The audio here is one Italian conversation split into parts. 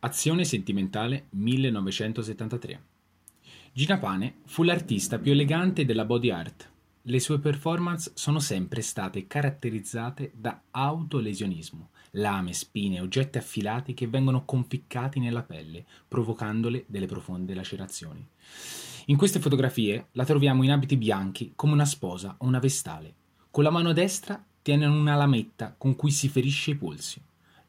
Azione sentimentale 1973. Gina Pane fu l'artista più elegante della body art. Le sue performance sono sempre state caratterizzate da autolesionismo, lame, spine, oggetti affilati che vengono conficcati nella pelle, provocandole delle profonde lacerazioni. In queste fotografie la troviamo in abiti bianchi come una sposa o una vestale. Con la mano destra tiene una lametta con cui si ferisce i polsi.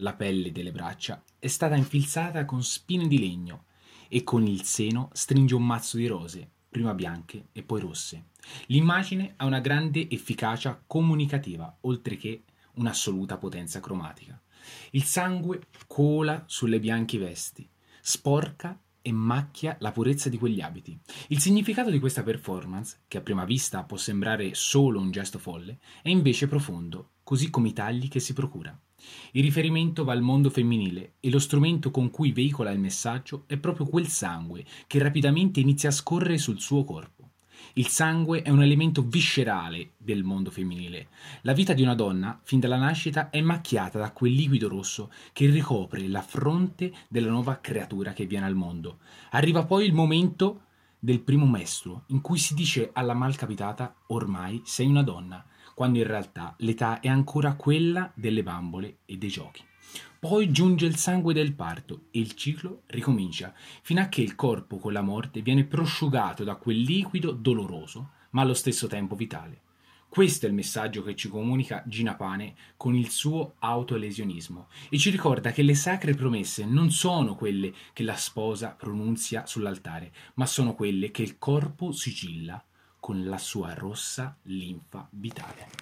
La pelle delle braccia è stata infilzata con spine di legno e con il seno stringe un mazzo di rose, prima bianche e poi rosse. L'immagine ha una grande efficacia comunicativa, oltre che un'assoluta potenza cromatica. Il sangue cola sulle bianche vesti, sporca e macchia la purezza di quegli abiti. Il significato di questa performance, che a prima vista può sembrare solo un gesto folle, è invece profondo, così come i tagli che si procura. Il riferimento va al mondo femminile e lo strumento con cui veicola il messaggio è proprio quel sangue che rapidamente inizia a scorrere sul suo corpo. Il sangue è un elemento viscerale del mondo femminile. La vita di una donna, fin dalla nascita, è macchiata da quel liquido rosso che ricopre la fronte della nuova creatura che viene al mondo. Arriva poi il momento del primo mestruo, in cui si dice alla malcapitata ormai sei una donna quando in realtà l'età è ancora quella delle bambole e dei giochi. Poi giunge il sangue del parto e il ciclo ricomincia, fino a che il corpo con la morte viene prosciugato da quel liquido doloroso, ma allo stesso tempo vitale. Questo è il messaggio che ci comunica Gina Pane con il suo autolesionismo e ci ricorda che le sacre promesse non sono quelle che la sposa pronunzia sull'altare, ma sono quelle che il corpo sigilla con la sua rossa linfa vitale.